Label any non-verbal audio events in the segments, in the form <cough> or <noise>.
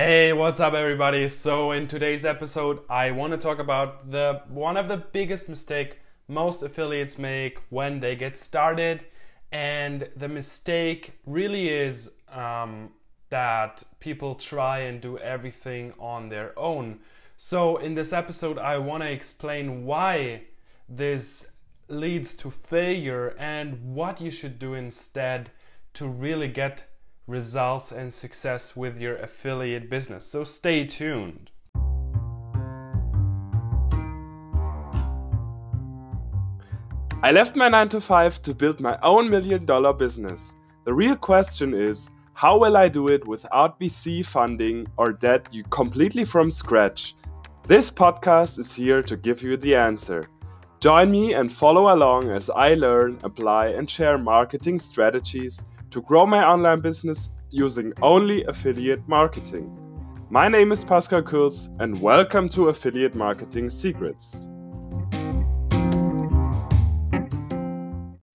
Hey, what's up everybody? So in today's episode, I want to talk about the one of the biggest mistake most affiliates make when they get started and the mistake really is um, that people try and do everything on their own. So in this episode, I want to explain why this leads to failure and what you should do instead to really get results and success with your affiliate business. So stay tuned. I left my 9 to 5 to build my own million dollar business. The real question is how will I do it without VC funding or debt you completely from scratch? This podcast is here to give you the answer. Join me and follow along as I learn, apply, and share marketing strategies to grow my online business using only affiliate marketing. My name is Pascal Kurz, and welcome to Affiliate Marketing Secrets.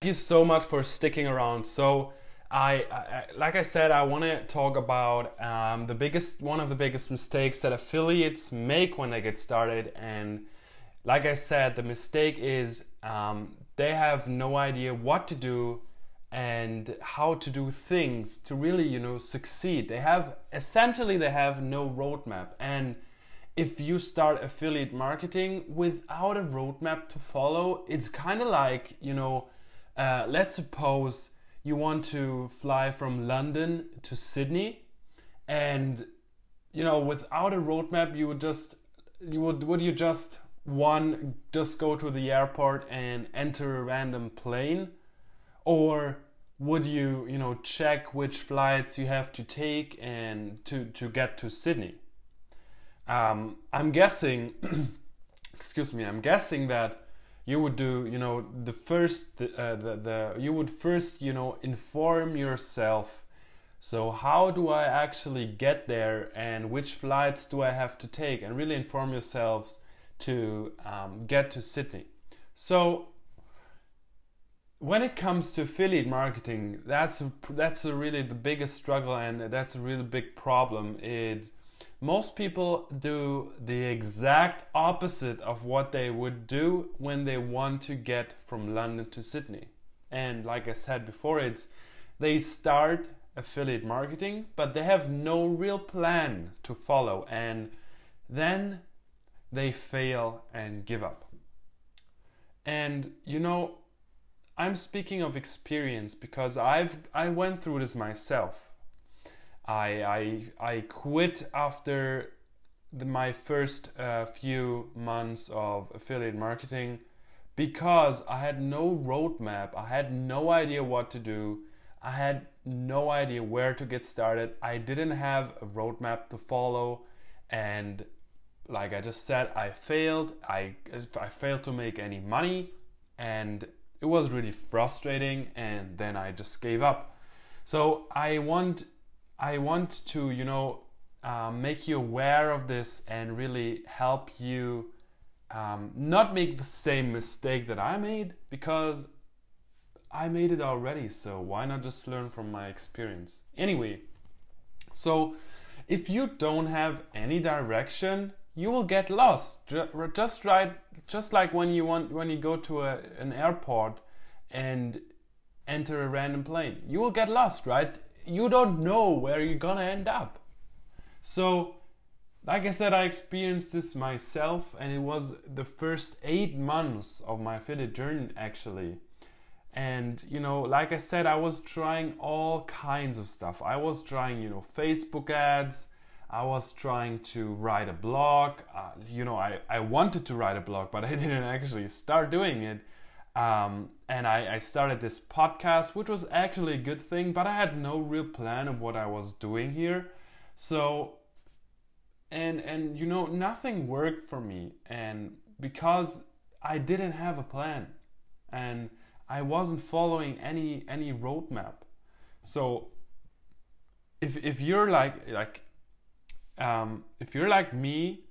Thank you so much for sticking around. So, I, I like I said, I want to talk about um, the biggest, one of the biggest mistakes that affiliates make when they get started. And like I said, the mistake is um, they have no idea what to do and how to do things to really you know succeed. They have essentially they have no roadmap. And if you start affiliate marketing without a roadmap to follow it's kind of like you know uh, let's suppose you want to fly from london to sydney and you know without a roadmap you would just you would would you just one just go to the airport and enter a random plane or would you you know check which flights you have to take and to to get to Sydney? Um, I'm guessing, <clears throat> excuse me, I'm guessing that you would do you know the first uh, the, the you would first you know inform yourself. So how do I actually get there and which flights do I have to take and really inform yourselves to um, get to Sydney. So when it comes to affiliate marketing, that's that's really the biggest struggle and that's a really big problem. Is most people do the exact opposite of what they would do when they want to get from London to Sydney. And like I said before, it's they start affiliate marketing, but they have no real plan to follow, and then they fail and give up. And you know, I'm speaking of experience because I've I went through this myself. I I I quit after the, my first uh, few months of affiliate marketing because I had no roadmap. I had no idea what to do. I had no idea where to get started. I didn't have a roadmap to follow and like I just said, I failed. I I failed to make any money and it was really frustrating and then I just gave up. So I want I want to you know uh, make you aware of this and really help you um, not make the same mistake that I made because I made it already. So why not just learn from my experience? Anyway, so if you don't have any direction you will get lost. Just right, just like when you want when you go to a, an airport and enter a random plane, you will get lost, right? You don't know where you're gonna end up. So, like I said, I experienced this myself, and it was the first eight months of my affiliate journey actually. And you know, like I said, I was trying all kinds of stuff. I was trying, you know, Facebook ads. I was trying to write a blog. Uh, you know, I, I wanted to write a blog, but <laughs> I didn't actually start doing it. Um, and I, I started this podcast, which was actually a good thing, but I had no real plan of what I was doing here. So, and and you know, nothing worked for me, and because I didn't have a plan, and I wasn't following any any roadmap. So, if if you're like like um, if you're like me,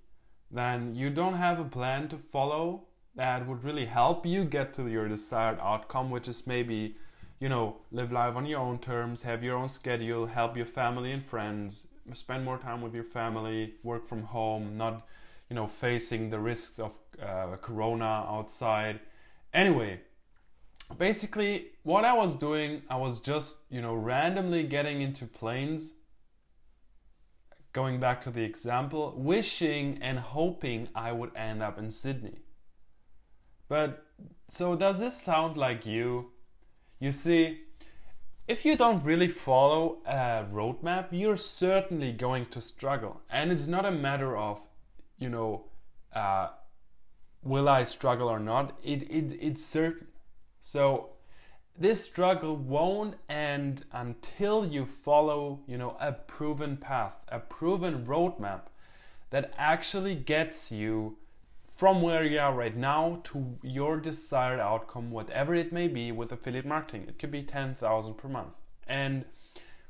then you don't have a plan to follow that would really help you get to your desired outcome, which is maybe, you know, live life on your own terms, have your own schedule, help your family and friends, spend more time with your family, work from home, not you know facing the risks of uh, corona outside. Anyway, basically what I was doing, I was just you know randomly getting into planes. Going back to the example, wishing and hoping I would end up in Sydney. But so does this sound like you? You see, if you don't really follow a roadmap, you're certainly going to struggle. And it's not a matter of, you know, uh, will I struggle or not? It, it, it's certain. So this struggle won't end until you follow, you know, a proven path, a proven roadmap that actually gets you from where you are right now to your desired outcome, whatever it may be with affiliate marketing. It could be 10,000 per month. And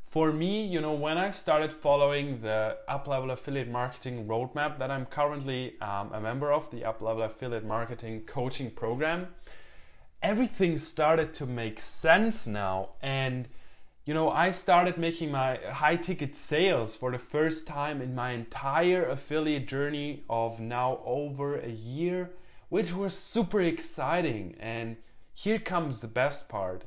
for me, you know, when I started following the Up Level Affiliate Marketing roadmap that I'm currently um, a member of, the Up Level Affiliate Marketing Coaching Program, everything started to make sense now. And you know, I started making my high ticket sales for the first time in my entire affiliate journey of now over a year, which was super exciting. And here comes the best part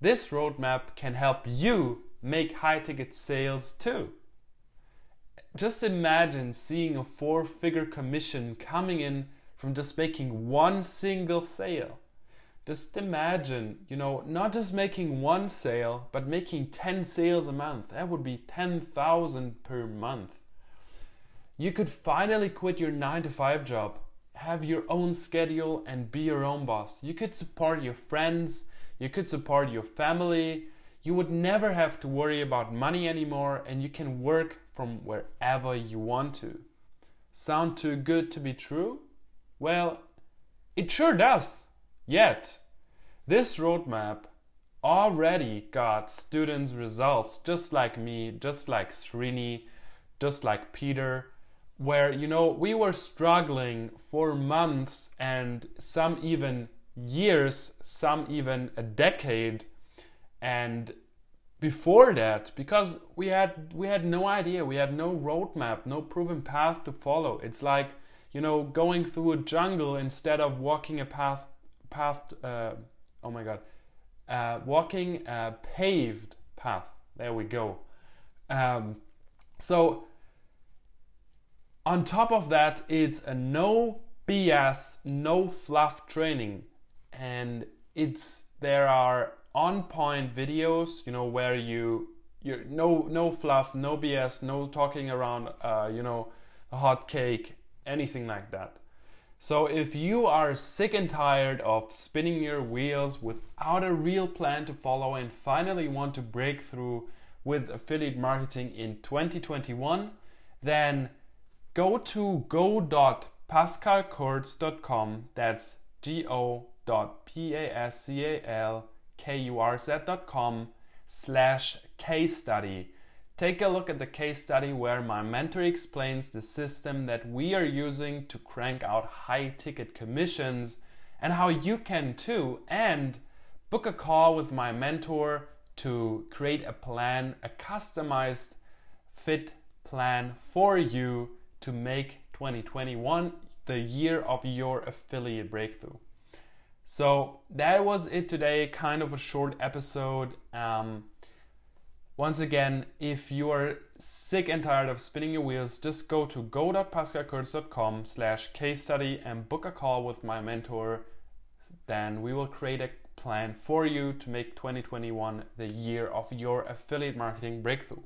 this roadmap can help you make high ticket sales too. Just imagine seeing a four figure commission coming in from just making one single sale just imagine, you know, not just making one sale, but making 10 sales a month. That would be 10,000 per month. You could finally quit your 9 to 5 job, have your own schedule, and be your own boss. You could support your friends, you could support your family. You would never have to worry about money anymore, and you can work from wherever you want to. Sound too good to be true? Well, it sure does. Yet, this roadmap already got students results just like me, just like Srini, just like Peter, where you know we were struggling for months and some even years, some even a decade. And before that because we had we had no idea we had no roadmap no proven path to follow. It's like you know going through a jungle instead of walking a path path. Uh, oh my god, uh, walking a paved path. There we go. Um, so on top of that, it's a no BS, no fluff training, and it's there are on point videos, you know, where you you no no fluff, no BS, no talking around, uh, you know, a hot cake, anything like that. So if you are sick and tired of spinning your wheels without a real plan to follow and finally want to break through with affiliate marketing in 2021, then go to go.pascalkurz.com. That's go.pascalkurz.com slash case study Take a look at the case study where my mentor explains the system that we are using to crank out high ticket commissions and how you can too, and book a call with my mentor to create a plan, a customized fit plan for you to make 2021 the year of your affiliate breakthrough. So that was it today, kind of a short episode. Um, once again, if you are sick and tired of spinning your wheels, just go to go.pascalkurz.com slash case study and book a call with my mentor. Then we will create a plan for you to make 2021 the year of your affiliate marketing breakthrough.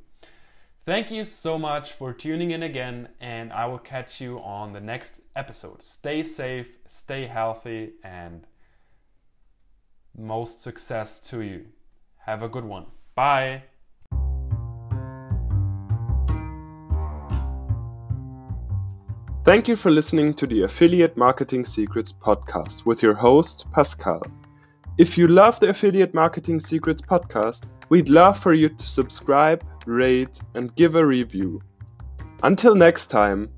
Thank you so much for tuning in again, and I will catch you on the next episode. Stay safe, stay healthy, and most success to you. Have a good one. Bye. Thank you for listening to the Affiliate Marketing Secrets podcast with your host, Pascal. If you love the Affiliate Marketing Secrets podcast, we'd love for you to subscribe, rate, and give a review. Until next time,